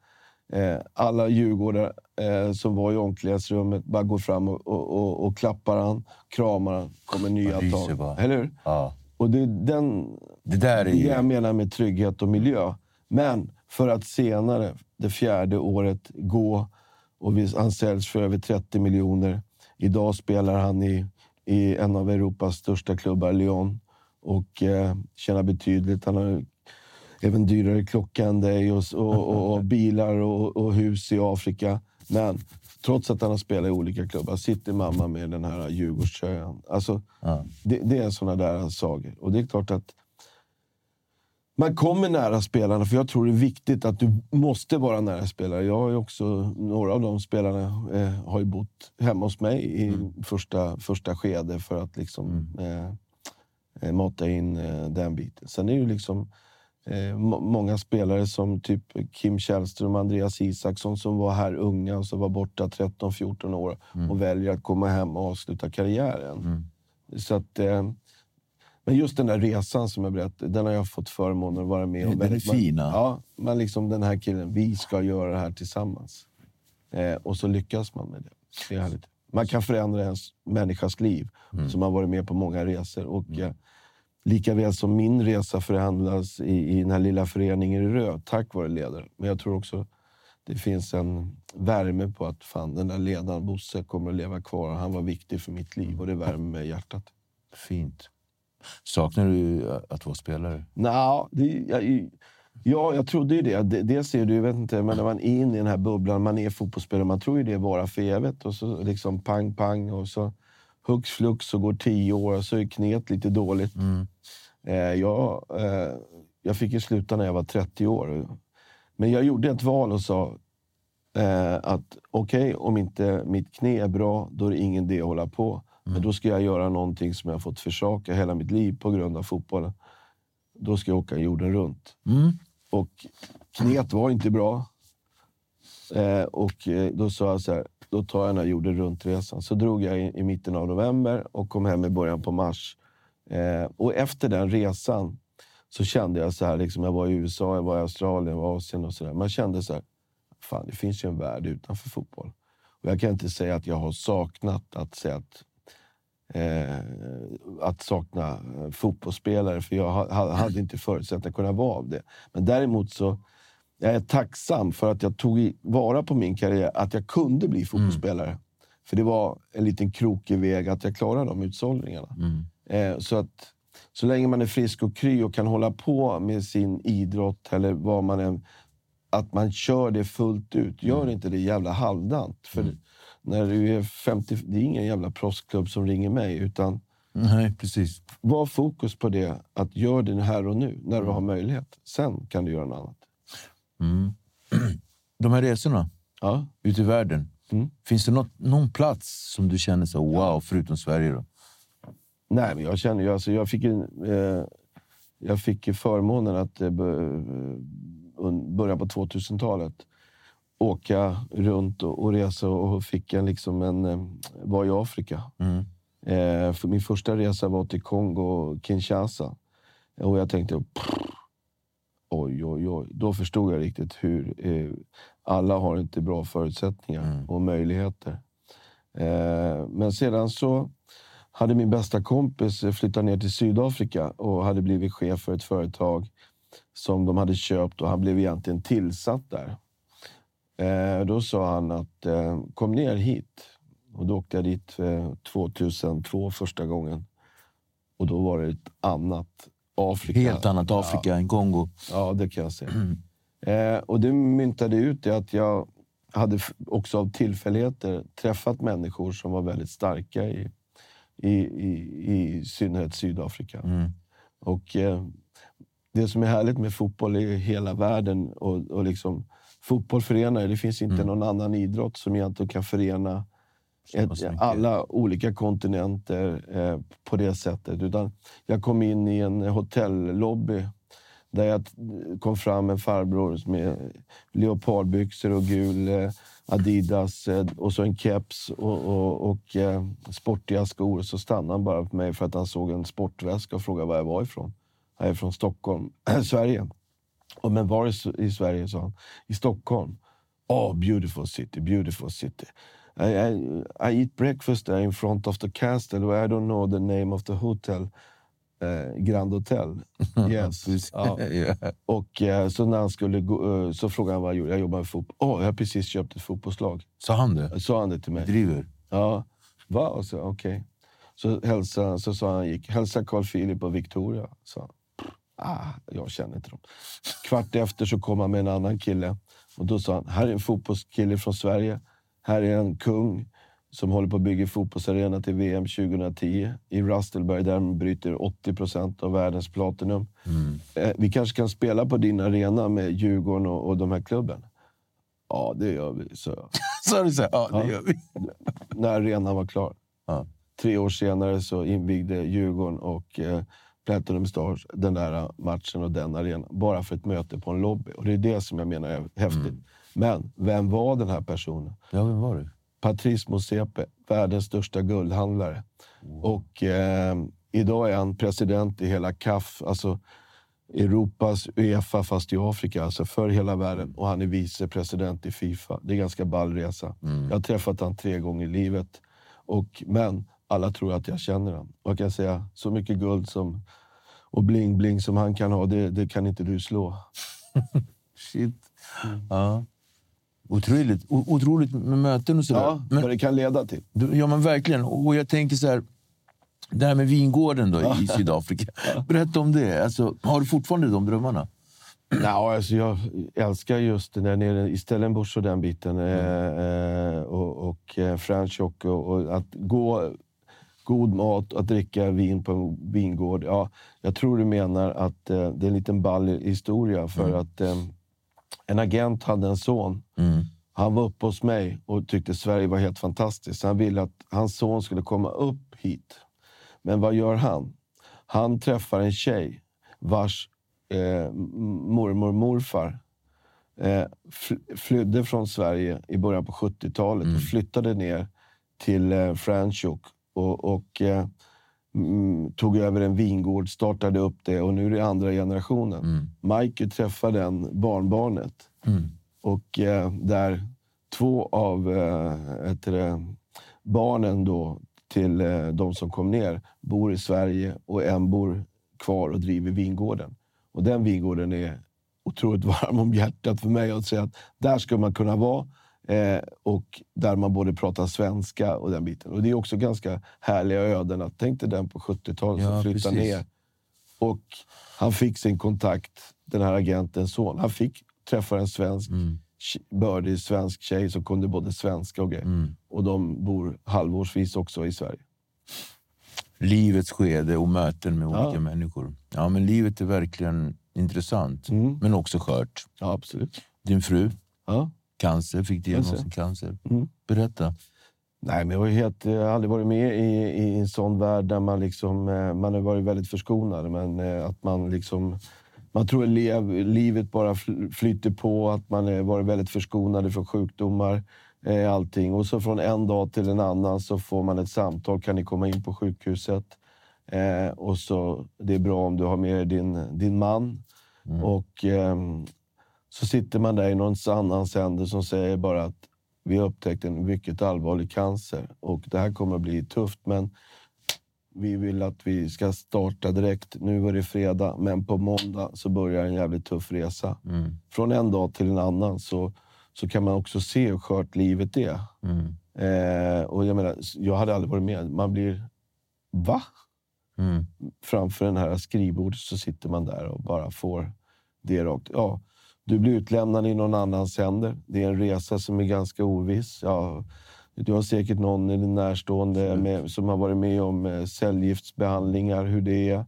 Eh, alla djurgårdare eh, som var i omklädningsrummet bara går fram och, och, och, och klappar han, kramar han, kommer nya tag. Eller hur? Ja. Och det är den, Det där är det jag menar med trygghet och miljö. Men för att senare, det fjärde året, gå och vi, han säljs för över 30 miljoner. Idag spelar han i, i en av Europas största klubbar, Lyon, och eh, tjänar betydligt. Han har även dyrare klocka än dig och, och, och, och bilar och, hus i Afrika. Men trots att han har spelat i olika klubbar sitter mamma med den här Djurgårdströjan. Alltså, Ja. det, det är såna där sagor. Och det är klart att man kommer nära spelarna, för jag tror det är viktigt att du måste vara nära spelare. Jag har ju också, några av de spelarna eh, har ju bott hemma hos mig i första, första skede för att liksom eh, eh, mata in eh, den biten. Sen är det ju liksom eh, må- många spelare som typ Kim Källström, Andreas Isaksson som var här unga och så var borta 13-14 år och väljer att komma hem och avsluta karriären. Så att, eh, men just den där resan som jag berättade, den har jag fått förmånen att vara med om. Den är fin, ja. man liksom den här killen, vi ska göra det här tillsammans. Eh, och så lyckas man med det. Det är härligt. Man kan förändra en människas liv som har varit med på många resor. Och, eh, lika väl som min resa förhandlas i, i den här lilla föreningen i Rö, tack vare ledaren. Men jag tror också det finns en värme på att fan, den där ledaren, Bosse, kommer att leva kvar. Han var viktig för mitt liv och det värmer mig i hjärtat. Fint. Saknar du att vara spelare? Det, jag, ja, jag trodde ju det. det. Dels är det ju, vet inte, men när man är inne i den här bubblan, man är fotbollsspelare, man tror ju det varar för evigt. Och så liksom pang, pang och så hux flux så går tio år och så är knät lite dåligt. Eh, jag, eh, jag fick ju sluta när jag var 30 år. Men jag gjorde ett val och sa eh, att okej, om inte mitt knä är bra, då är det ingen idé att hålla på. Men då ska jag göra någonting som jag fått försaka hela mitt liv på grund av fotbollen. Då ska jag åka jorden runt. Och knät var inte bra. Eh, och eh, då sa jag så här, då tar jag den här jorden runt-resan. Så drog jag i, i mitten av november och kom hem i början på mars. Eh, och efter den resan så kände jag så här, liksom, jag var i USA, jag var i Australien, jag var i Asien och sådär. Man kände så här, fan det finns ju en värld utanför fotboll. Och jag kan inte säga att jag har saknat att säga att eh, att sakna eh, fotbollsspelare, för jag ha- ha- hade inte förutsättningar att kunna vara av det. Men däremot så jag är tacksam för att jag tog vara på min karriär, att jag kunde bli fotbollsspelare. För det var en liten krokig väg att jag klarade de utsållningarna. Eh, så att så länge man är frisk och kry och kan hålla på med sin idrott eller vad man än... Att man kör det fullt ut. Gör inte det jävla halvdant. För när du är 50... Det är ingen jävla proffsklubb som ringer mig. Utan Nej, precis. var fokus på det. Att gör det här och nu, när du har möjlighet. Sen kan du göra något annat. De här resorna Ja. ute i världen. Mm. Finns det något, någon plats som du känner så wow, förutom Sverige? Då? Nej, men jag känner ju... Alltså, jag fick ju eh, jag fick förmånen att eh, b- un- början på 2000-talet åka runt och, och resa och fick en, liksom en, eh, var i Afrika. Eh, för min första resa var till Kongo och Kinshasa. Och jag tänkte, pff, oj, oj, oj. Då förstod jag riktigt hur eh, alla har inte bra förutsättningar och möjligheter. Eh, men sedan så hade min bästa kompis flyttat ner till Sydafrika och hade blivit chef för ett företag som de hade köpt och han blev egentligen tillsatt där. Eh, då sa han att eh, kom ner hit. Och då åkte jag dit eh, 2002 första gången. Och då var det ett annat Afrika. Helt annat Afrika än Kongo. Ja, det kan jag säga. Eh, och det myntade ut det att jag hade också av tillfälligheter träffat människor som var väldigt starka i, i, i, i synnerhet Sydafrika. Och eh, det som är härligt med fotboll är hela världen och, och liksom fotboll förenar. Det finns inte någon annan idrott som egentligen kan förena ett, alla olika kontinenter eh, på det sättet. Utan jag kom in i en hotellobby Där jag kom fram med farbror med leopardbyxor och gul eh, Adidas eh, och så en keps och, och, och eh, sportiga skor. Så stannade han bara på mig för att han såg en sportväska och frågade var jag var ifrån. Jag är från Stockholm, Sverige. Och, men var i Sverige, sa han. I Stockholm. Oh, beautiful city, beautiful city. I, I, I eat breakfast there in front of the castle. I don't know the name of the hotel. Eh, Grand Hotel. Yes. ja. Och eh, så när han skulle gå, eh, så frågade han vad jag gjorde. Jag jobbar med fotboll. Åh, oh, jag har precis köpt ett fotbollslag. Sa han det? Sa han det till mig. Driver? Ja. Va? Okej. Okay. Så, hälsa, så sa han, gick, hälsa Carl Philip och Victoria. Så, ah, jag känner inte dem. Kvart efter så kom han med en annan kille. Och då sa han, här är en fotbollskille från Sverige. Här är en kung som håller på att bygga fotbollsarena till VM 2010 i Rustelberg där de bryter 80 procent av världens platinum. Mm. Eh, vi kanske kan spela på din arena med Djurgården och, och de här klubben? Ja, det gör vi, sa jag. Sa du så? Ja, det ja. gör vi. När arenan var klar. Ja. Tre år senare så invigde Djurgården och eh, Platinum Stars den där matchen och den arenan. Bara för ett möte på en lobby. Och Det är det som jag menar är häftigt. Mm. Men vem var den här personen? Ja, vem var det? Patrice Motsepe, världens största guldhandlare. Mm. Och eh, idag är han president i hela CAF, alltså Europas Uefa fast i Afrika, alltså för hela världen. Och han är vicepresident i Fifa. Det är ganska ball resa. Mm. Jag har träffat honom tre gånger i livet. Och, men alla tror att jag känner honom. Och jag kan säga, så mycket guld som, och bling-bling som han kan ha, det, det kan inte du slå. Shit. Mm. Ja. Otroligt, otroligt med möten och sådär. Ja, men, vad det kan leda till. Ja, men verkligen. Och jag tänker så här, det här med vingården då i Sydafrika. Berätta om det. Alltså, har du fortfarande de drömmarna? No, alltså jag älskar just det där nere i Stellenbosch och den biten. Mm. Eh, och och eh, Franschhoek och, och att gå god mat, att dricka vin på en vingård. Ja, jag tror du menar att eh, det är en liten ball historia för mm. att eh, en agent hade en son. Mm. Han var uppe hos mig och tyckte Sverige var helt fantastiskt. Han ville att hans son skulle komma upp hit. Men vad gör han? Han träffar en tjej vars eh, mormor och morfar eh, flydde från Sverige i början på 70-talet mm. och flyttade ner till eh, Franschhoek. Och, och eh, mm, tog över en vingård, startade upp det och nu är det andra generationen. Mm. Michael träffar den barnbarnet. Mm. Och eh, där två av eh, det, barnen då till eh, de som kom ner bor i Sverige och en bor kvar och driver vingården. Och den vingården är otroligt varm om hjärtat för mig att säga att där ska man kunna vara Eh, och där man både pratar svenska och den biten. Och Det är också ganska härliga öden. Att, tänk dig den på 70-talet ja, som flyttade ner. Och han fick sin kontakt, den här agentens son. Han fick träffa en svensk, mm. bördig svensk tjej som kunde både svenska och grejer. Mm. Och de bor halvårsvis också i Sverige. Livets skede och möten med olika ja. människor. Ja, men livet är verkligen intressant, mm. men också skört. Ja, absolut. Din fru? Ja. Cancer, fick diagnosen cancer. Mm. Berätta. Nej, men jag, har helt, jag har aldrig varit med i, i en sån värld där man, liksom, eh, man har varit väldigt förskonad. Men eh, att man liksom... Man tror att livet bara flyter på, att man har varit väldigt förskonad från sjukdomar. Eh, allting. Och så från en dag till en annan så får man ett samtal. Kan ni komma in på sjukhuset? Eh, och så, Det är bra om du har med din, din man. Mm. Och eh, så sitter man där i någon annans händer som säger bara att vi har upptäckt en mycket allvarlig cancer och det här kommer att bli tufft. Men vi vill att vi ska starta direkt. Nu var det fredag, men på måndag så börjar en jävligt tuff resa. Mm. Från en dag till en annan så, så kan man också se hur skört livet är. Mm. Eh, och jag menar, jag hade aldrig varit med. Man blir... Va? Mm. Framför det här skrivbordet så sitter man där och bara får det rakt. Ja, du blir utlämnad i någon annans händer. Det är en resa som är ganska oviss. Ja, du har säkert någon i din närstående med, som har varit med om eh, cellgiftsbehandlingar, hur det är.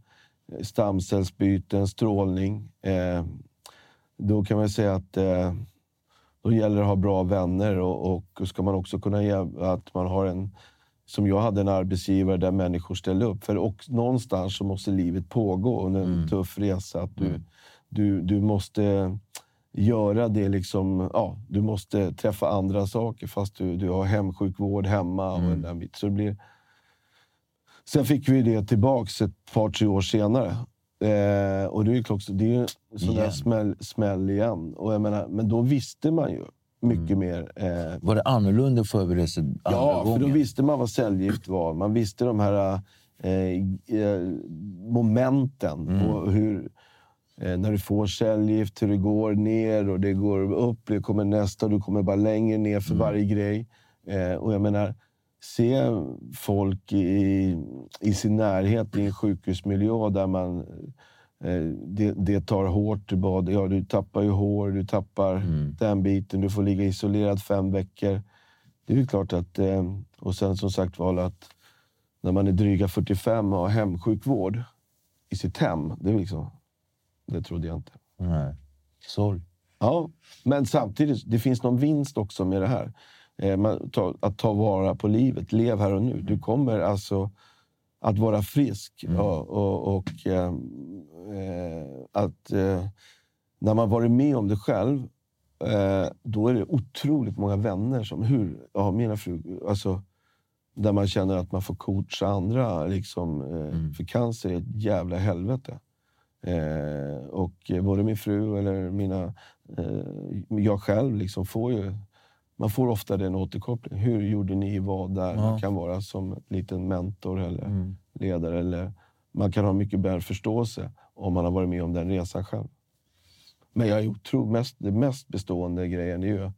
Stamcellsbyten, strålning. Eh, då kan man säga att eh, då gäller det att ha bra vänner och, och ska man också kunna ge att man har en som jag hade en arbetsgivare där människor ställde upp. För och, någonstans så måste livet pågå under en mm. tuff resa. Att du, mm du, du måste göra det liksom... Ja, du måste träffa andra saker fast du, du har hemsjukvård hemma. Och Mm. den. Så det blir... Sen fick vi det tillbaks ett par, tre år senare. Eh, och det är ju klart, det är en sån där smäll, smäll igen. Och jag menar, men då visste man ju mycket Mm. mer. Eh, Var det annorlunda förberedelse Ja, för då gången? visste man vad cellgift var. Man visste de här eh, eh, momenten. Mm. Och hur, när du får cellgift, hur det går ner och det går upp. Det kommer nästa och du kommer bara längre ner för Mm. varje grej. Eh, och jag menar, se folk i, i sin närhet i en sjukhusmiljö där man eh, det, det tar hårt tillbaka. Ja, du tappar ju hår, du tappar Mm. den biten. Du får ligga isolerad fem veckor. Det är ju klart att... Eh, och sen som sagt var att när man är dryga 45 och har hemsjukvård i sitt hem. Det, är liksom, det trodde jag inte. Nej. Sorg. Ja, men samtidigt, det finns någon vinst också med det här. Eh, att ta vara på livet. Lev här och nu. Du kommer alltså att vara frisk. Ja, och och eh, eh, att eh, när man varit med om det själv, eh, då är det otroligt många vänner som... Hur, ja, mina fru, alltså, där man känner att man får coacha andra. Liksom, eh, För cancer är ett jävla helvete. Eh, och både min fru eller mina, eh, jag själv liksom får ju... Man får ofta den återkoppling. Hur gjorde ni vad där? Man kan vara som en liten mentor eller ledare. Eller man kan ha mycket bättre förståelse om man har varit med om den resan själv. Men jag tror mest, det mest bestående grejen är ju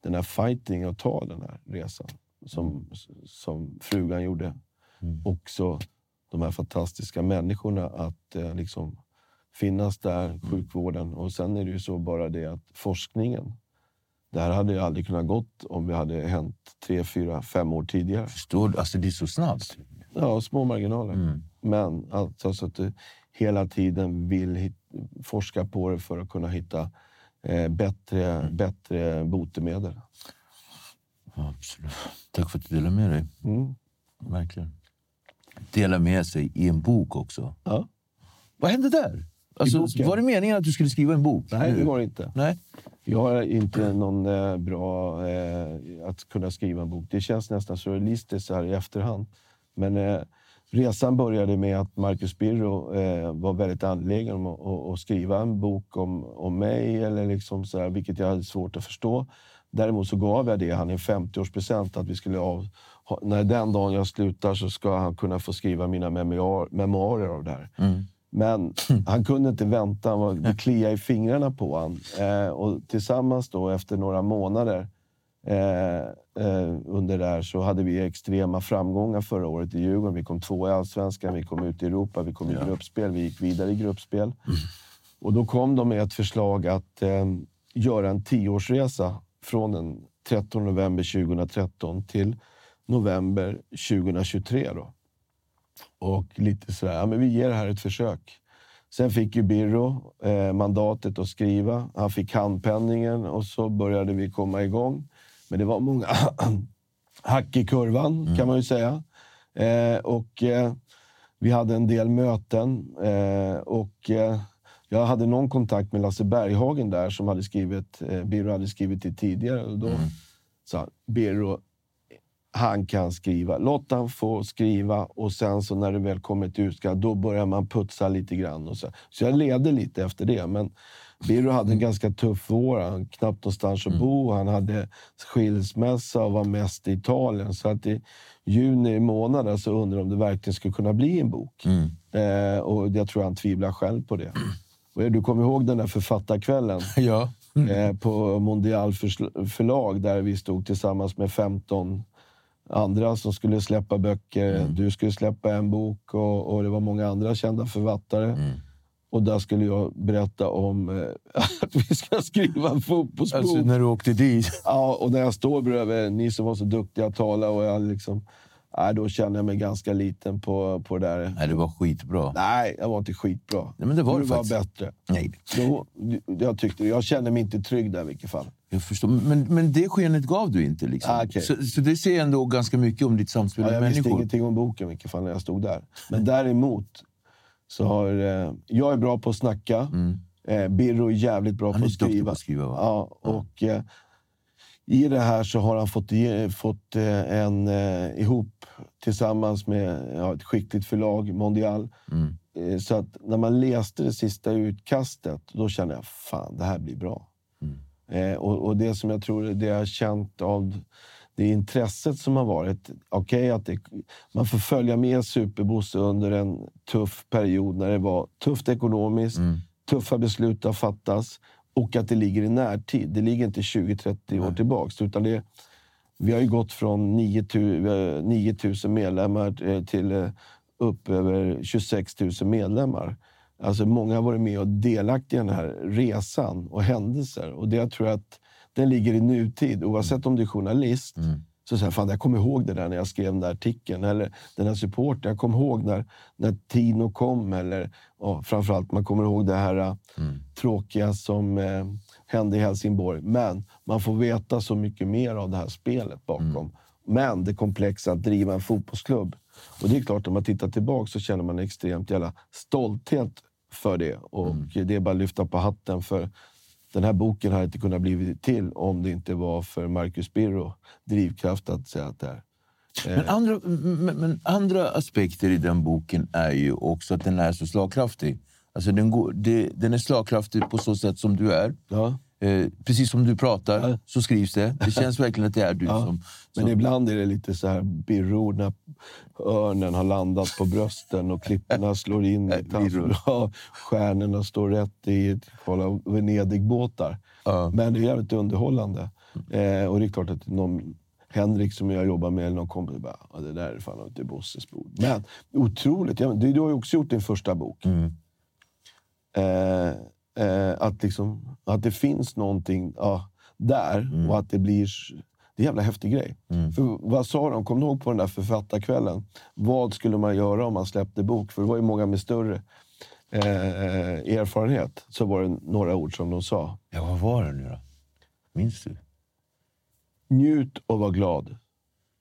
den här fighting att ta den här resan. Som, som frugan gjorde. Också de här fantastiska människorna att eh, liksom finnas där, sjukvården. Och sen är det ju så bara det att forskningen, det här hade ju aldrig kunnat gått om vi hade hänt tre, fyra, fem år tidigare. Förstår du? Alltså det är så snabbt. Ja, små marginaler. Men alltså så att du hela tiden vill hit, forska på det för att kunna hitta eh, bättre, bättre botemedel. Ja, absolut. Tack för att du delade med dig. Mm. Verkligen. Dela med sig i en bok också. Ja. Vad hände där? Alltså, var det meningen att du skulle skriva en bok? Nej, nu? det det inte. Nej. Jag har inte någon eh, bra eh, att kunna skriva en bok. Det känns nästan surrealistiskt så här i efterhand. Men eh, resan började med att Marcus Birro eh, var väldigt angelägen om att, att, skriva en bok om, om mig, eller liksom så här, vilket jag hade svårt att förstå. Däremot så gav jag det han i 50-årspresent att vi skulle av, ha, när den dagen jag slutar så ska han kunna få skriva mina memoar, memoarer av det här. Men han kunde inte vänta. Han var, det kliade i fingrarna på honom. Eh, och tillsammans då, efter några månader eh, eh, under det här så hade vi extrema framgångar förra året i Djurgården. Vi kom två i Allsvenskan, vi kom ut i Europa, vi kom i gruppspel, vi gick vidare i gruppspel. Och då kom de med ett förslag att eh, göra en tioårsresa från den 13 november 2013 till november 2023. Då. Och lite sådär, ja, men vi ger det här ett försök. Sen fick ju Birro eh, mandatet att skriva. Han fick handpenningen och så började vi komma igång. Men det var många hack i kurvan, kan man ju säga. Eh, och eh, vi hade en del möten. Eh, och eh, jag hade någon kontakt med Lasse Berghagen där som hade skrivit, eh, Birro hade skrivit det tidigare. Och då sa han, Birro, han kan skriva. Låt han få skriva och sen så när det väl kommer till utkast, då börjar man putsa lite grann. Och så. så jag levde lite efter det. Men Birro hade en ganska tuff vår. Han knappt någonstans att bo. Han hade skilsmässa och var mest i Italien. Så att i juni månad så undrade om det verkligen skulle kunna bli en bok. Eh, och jag tror han tvivlar själv på det. Och du kommer ihåg den där författarkvällen? Ja. eh, på Mondial förlag där vi stod tillsammans med 15 andra som skulle släppa böcker. Du skulle släppa en bok och, och det var många andra kända författare. Och där skulle jag berätta om eh, att vi ska skriva en fotbollsbok. Alltså när du åkte dit. Ja, och när jag står bredvid ni som var så duktiga att tala och jag liksom... Nej, då känner jag mig ganska liten på, på det där. Nej, det var skitbra. Nej, jag var inte skitbra. Nej, men det var du var faktiskt. bättre. Nej, Jo, jag, tyckte, jag kände mig inte trygg där i vilket fall. Jag förstår. Men, men det skenet gav du inte. Liksom. Ah, okej. så, så det säger ändå ganska mycket om ditt samspel Ja, med jag visste människor. ingenting om boken vilket fall när jag stod där. Men däremot så har... Eh, jag är bra på att snacka. Mm. Eh, Birro är jävligt bra Han på att skriva. på att skriva, va? Ja, och eh, i det här så har han fått, ge, fått eh, en eh, ihop tillsammans med ja, ett skickligt förlag, Mondial. Mm. Eh, så att när man läste det sista utkastet, då kände jag fan, det här blir bra. Eh, och, och det som jag tror det jag har känt av det intresset som har varit. Okej att det, man får följa med Superbosse under en tuff period när det var tufft ekonomiskt, Mm. tuffa beslut har fattats och att det ligger i närtid. Det ligger inte 20-30 år tillbaks. Utan det, vi har ju gått från 9 000 medlemmar eh, till eh, upp över 26 000 medlemmar. Alltså många har varit med och delaktiga i den här resan och händelser. Och det jag tror att den ligger i nutid. Oavsett om du är journalist, så säger fan jag kommer ihåg det där när jag skrev den där artikeln. Eller den här supporten. Jag kommer ihåg när, när Tino kom. Eller ja, framförallt, man kommer ihåg det här äh, tråkiga som eh, hände i Helsingborg. Men man får veta så mycket mer av det här spelet bakom. Men det komplexa att driva en fotbollsklubb. Och det är klart, om man tittar tillbaka så känner man extremt jävla stolthet för det. Och det är bara att lyfta på hatten för den här boken hade inte kunnat bli till om det inte var för Marcus Birro drivkraft att säga att det är. Men andra, men, men andra aspekter i den boken är ju också att den är så slagkraftig. Alltså den, går, det, den är slagkraftig på så sätt som du är. Ja. Eh, precis som du pratar Ja. så skrivs det. Det känns verkligen att det är du Ja, som... Men som ibland är det lite så här birro när örnen har landat på brösten och klipporna slår in. i. Ja, stjärnorna står rätt i kolla Venedigbåtar. Ja. Men det är jävligt underhållande. Eh, och det är klart att någon Henrik som jag jobbar med, eller någon kompis, bara, ja, det där är fan inte Bosses bord. Men otroligt. Ja, men du, du har ju också gjort din första bok. Mm. Eh, eh, att, liksom, att det finns någonting ja, där Mm. och att det blir... Det är en jävla häftig grej. För vad sa de? Kom du ihåg på den där författarkvällen? Vad skulle man göra om man släppte bok? För det var ju många med större eh, erfarenhet. Så var det några ord som de sa. Ja, vad var det nu då? Minns du? Njut och var glad.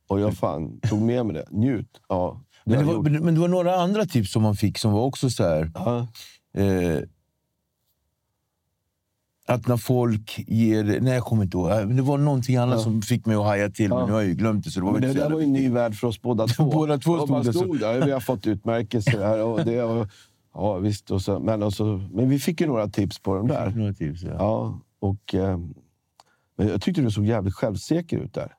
Och jag fan tog med mig det. Njut. Ja, det Men det, var, men det var några andra tips som man fick som var också så här... Ja. Eh, att när folk ger... Nej, jag kommer inte ihåg. Det var någonting annat som fick mig att haja till, men Ja. nu har jag ju glömt det. Så det var Men det där var ju en ny värld för oss båda två. Båda två Och stod så. stod där. Vi har fått utmärkelser här. Och det, och, ja, visst. Och så, men, och så, men vi fick ju några tips på dem där. Några tips, ja. Ja, och, eh, men jag tyckte du såg jävligt självsäker ut där.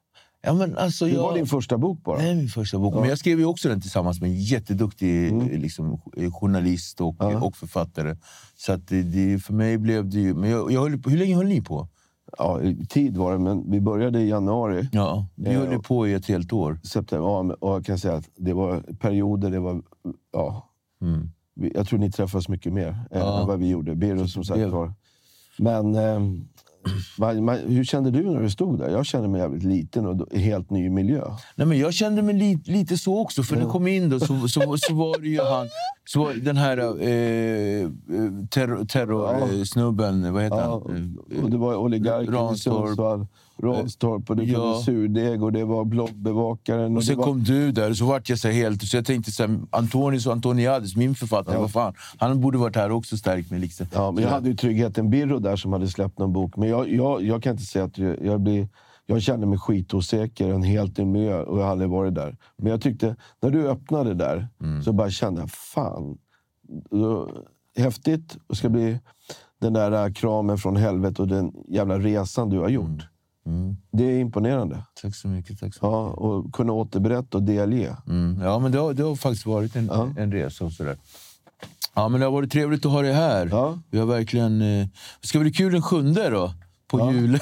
Ja, men alltså, Det jag... var din första bok bara. Nej, min första bok. Men jag skrev ju också den tillsammans med en jätteduktig eh, liksom, eh, journalist och, Mm. Ja. och författare. Så att det, det, för mig blev det ju... Men jag, jag höll, hur länge höll ni på? Ja, tid var det, men vi började i januari. Ja, vi Ja. höll ju på i ett helt år. September, ja, och jag kan säga att det var perioder, det var... Ja, Mm. jag tror ni träffades mycket mer eh, Ja. än vad vi gjorde. Birro som sagt var. Men man, hur kände du när du stod där? Jag kände mig jävligt liten och i helt ny miljö. Nej, men jag kände mig li, lite så också, för när jag kom in då så, så, så var det ju han... Så var den här eh, terror, terrorsnubben, vad heter Ja, han? och det var oligarken i. Sundsvall, Ranstorp och det Ja. var Surdeg och det var bloggbevakaren. Och Och sen var, kom du där och så vart jag så helt... Så jag tänkte så här, Antonius och Antoniadis, min författare, vad fan, han borde varit här också stärkt mig. Liksom. Ja, men jag hade ju tryggheten Birro där som hade släppt någon bok. Men jag, jag, jag kan inte säga att jag, jag blir... Jag kände mig skitosäker, en helt ny miljö och jag har aldrig varit där. Men jag tyckte, när du öppnade där, så bara kände jag, fan. då- Häftigt. Det ska bli den där äh, kramen från helvetet och den jävla resan du har gjort. Mm. Det är imponerande. Tack så mycket. Tack så Ja, och kunna återberätta och delge. Mm. Ja, men det har, det har faktiskt varit en, Ja. en resa och sådär. Ja, men det har varit trevligt att ha dig här. Ja. Vi har verkligen... Eh, ska bli kul den sjunde då, på Ja. jul.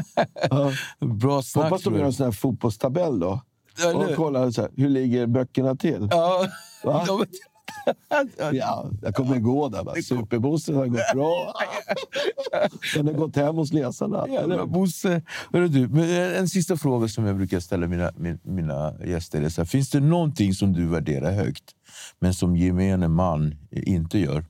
Ja. Bra snack. Hoppas de gör en sån här fotbollstabell då. Eller- Och kollar så här, hur ligger böckerna till? Ja. Ja, Ja, jag kommer gå där. va. Superbossen har gått bra. Den har gått hem hos läsarna. Jävla Bosse. Du, men en, sista fråga som jag brukar ställa mina, min, mina gäster. Är så här, finns det någonting som du värderar högt, men som gemene man inte gör?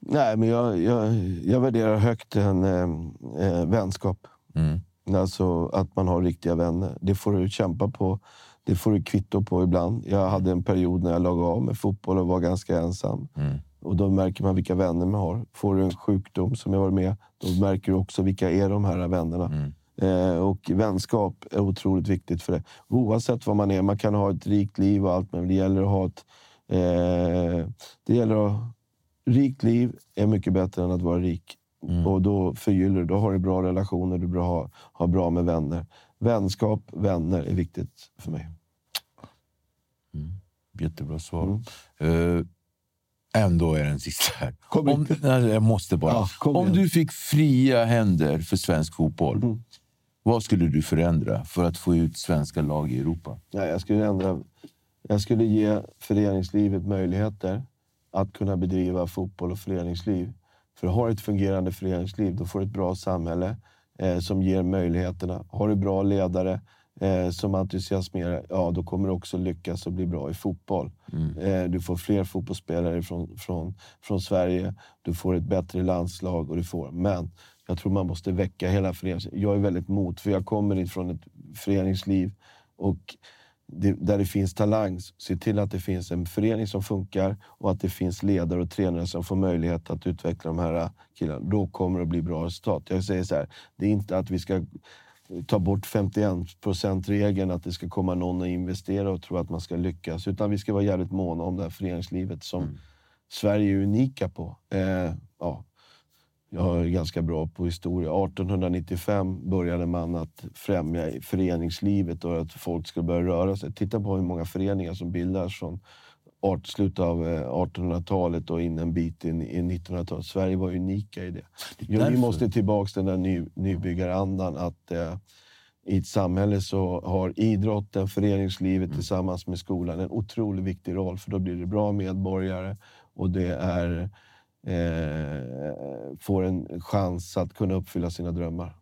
Nej, men jag, jag, jag värderar högt en eh, eh, vänskap. Mm. Alltså att man har riktiga vänner. Det får du kämpa på. Det får du kvitto på ibland. Jag hade en period när jag lagade av med fotboll och var ganska ensam. Mm. Och då märker man vilka vänner man har. Får du en sjukdom som jag varit med, då märker du också vilka är de här vännerna. Mm. Eh, och vänskap är otroligt viktigt för det. Oavsett vad man är. Man kan ha ett rikt liv och allt, men det gäller att ha ett... Eh, det gäller att... Rikt liv är mycket bättre än att vara rik. Mm. Och då förgyller du. Då har du bra relationer, du har, har bra med vänner. Vänskap, vänner är viktigt för mig. Jättebra svar. Mm. Eh, ändå är den sista här. Om, nej, jag måste bara. Ja, Om du fick fria händer för svensk fotboll, Mm. vad skulle du förändra för att få ut svenska lag i Europa? Nej, jag skulle ändra... Jag skulle ge föreningslivet möjligheter att kunna bedriva fotboll och föreningsliv. För har ett fungerande föreningsliv, då får du ett bra samhälle eh, som ger möjligheterna. Har du bra ledare eh, som entusiasmerar, ja då kommer du också lyckas och bli bra i fotboll. Eh, du får fler fotbollsspelare från, från, från Sverige, du får ett bättre landslag och du får... Men jag tror man måste väcka hela föreningslivet. Jag är väldigt mot, för jag kommer ifrån ett föreningsliv och det, där det finns talang. Se till att det finns en förening som funkar och att det finns ledare och tränare som får möjlighet att utveckla de här äh, killarna. Då kommer det att bli bra resultat. Jag säger så här, det är inte att vi ska ta bort 51% regeln att det ska komma någon och investera och tro att man ska lyckas. Utan vi ska vara jävligt måna om det här föreningslivet som Sverige är unika på. Eh, ja, jag är ganska bra på historia. 1895 började man att främja föreningslivet och att folk skulle börja röra sig. Titta på hur många föreningar som bildas från art, slutet av eh, 1800-talet och in en bit in i 1900-talet. Sverige var unika i det. Ja, vi därför. måste tillbaka till den där ny, nybyggarandan. Att, eh, I ett samhälle så har idrotten, föreningslivet tillsammans med skolan en otroligt viktig roll. För då blir det bra medborgare och det är eh, får en chans att kunna uppfylla sina drömmar.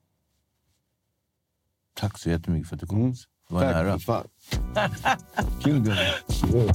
Tack så jättemycket för att du kom. Mm. Det var en ära. Kul gubbe.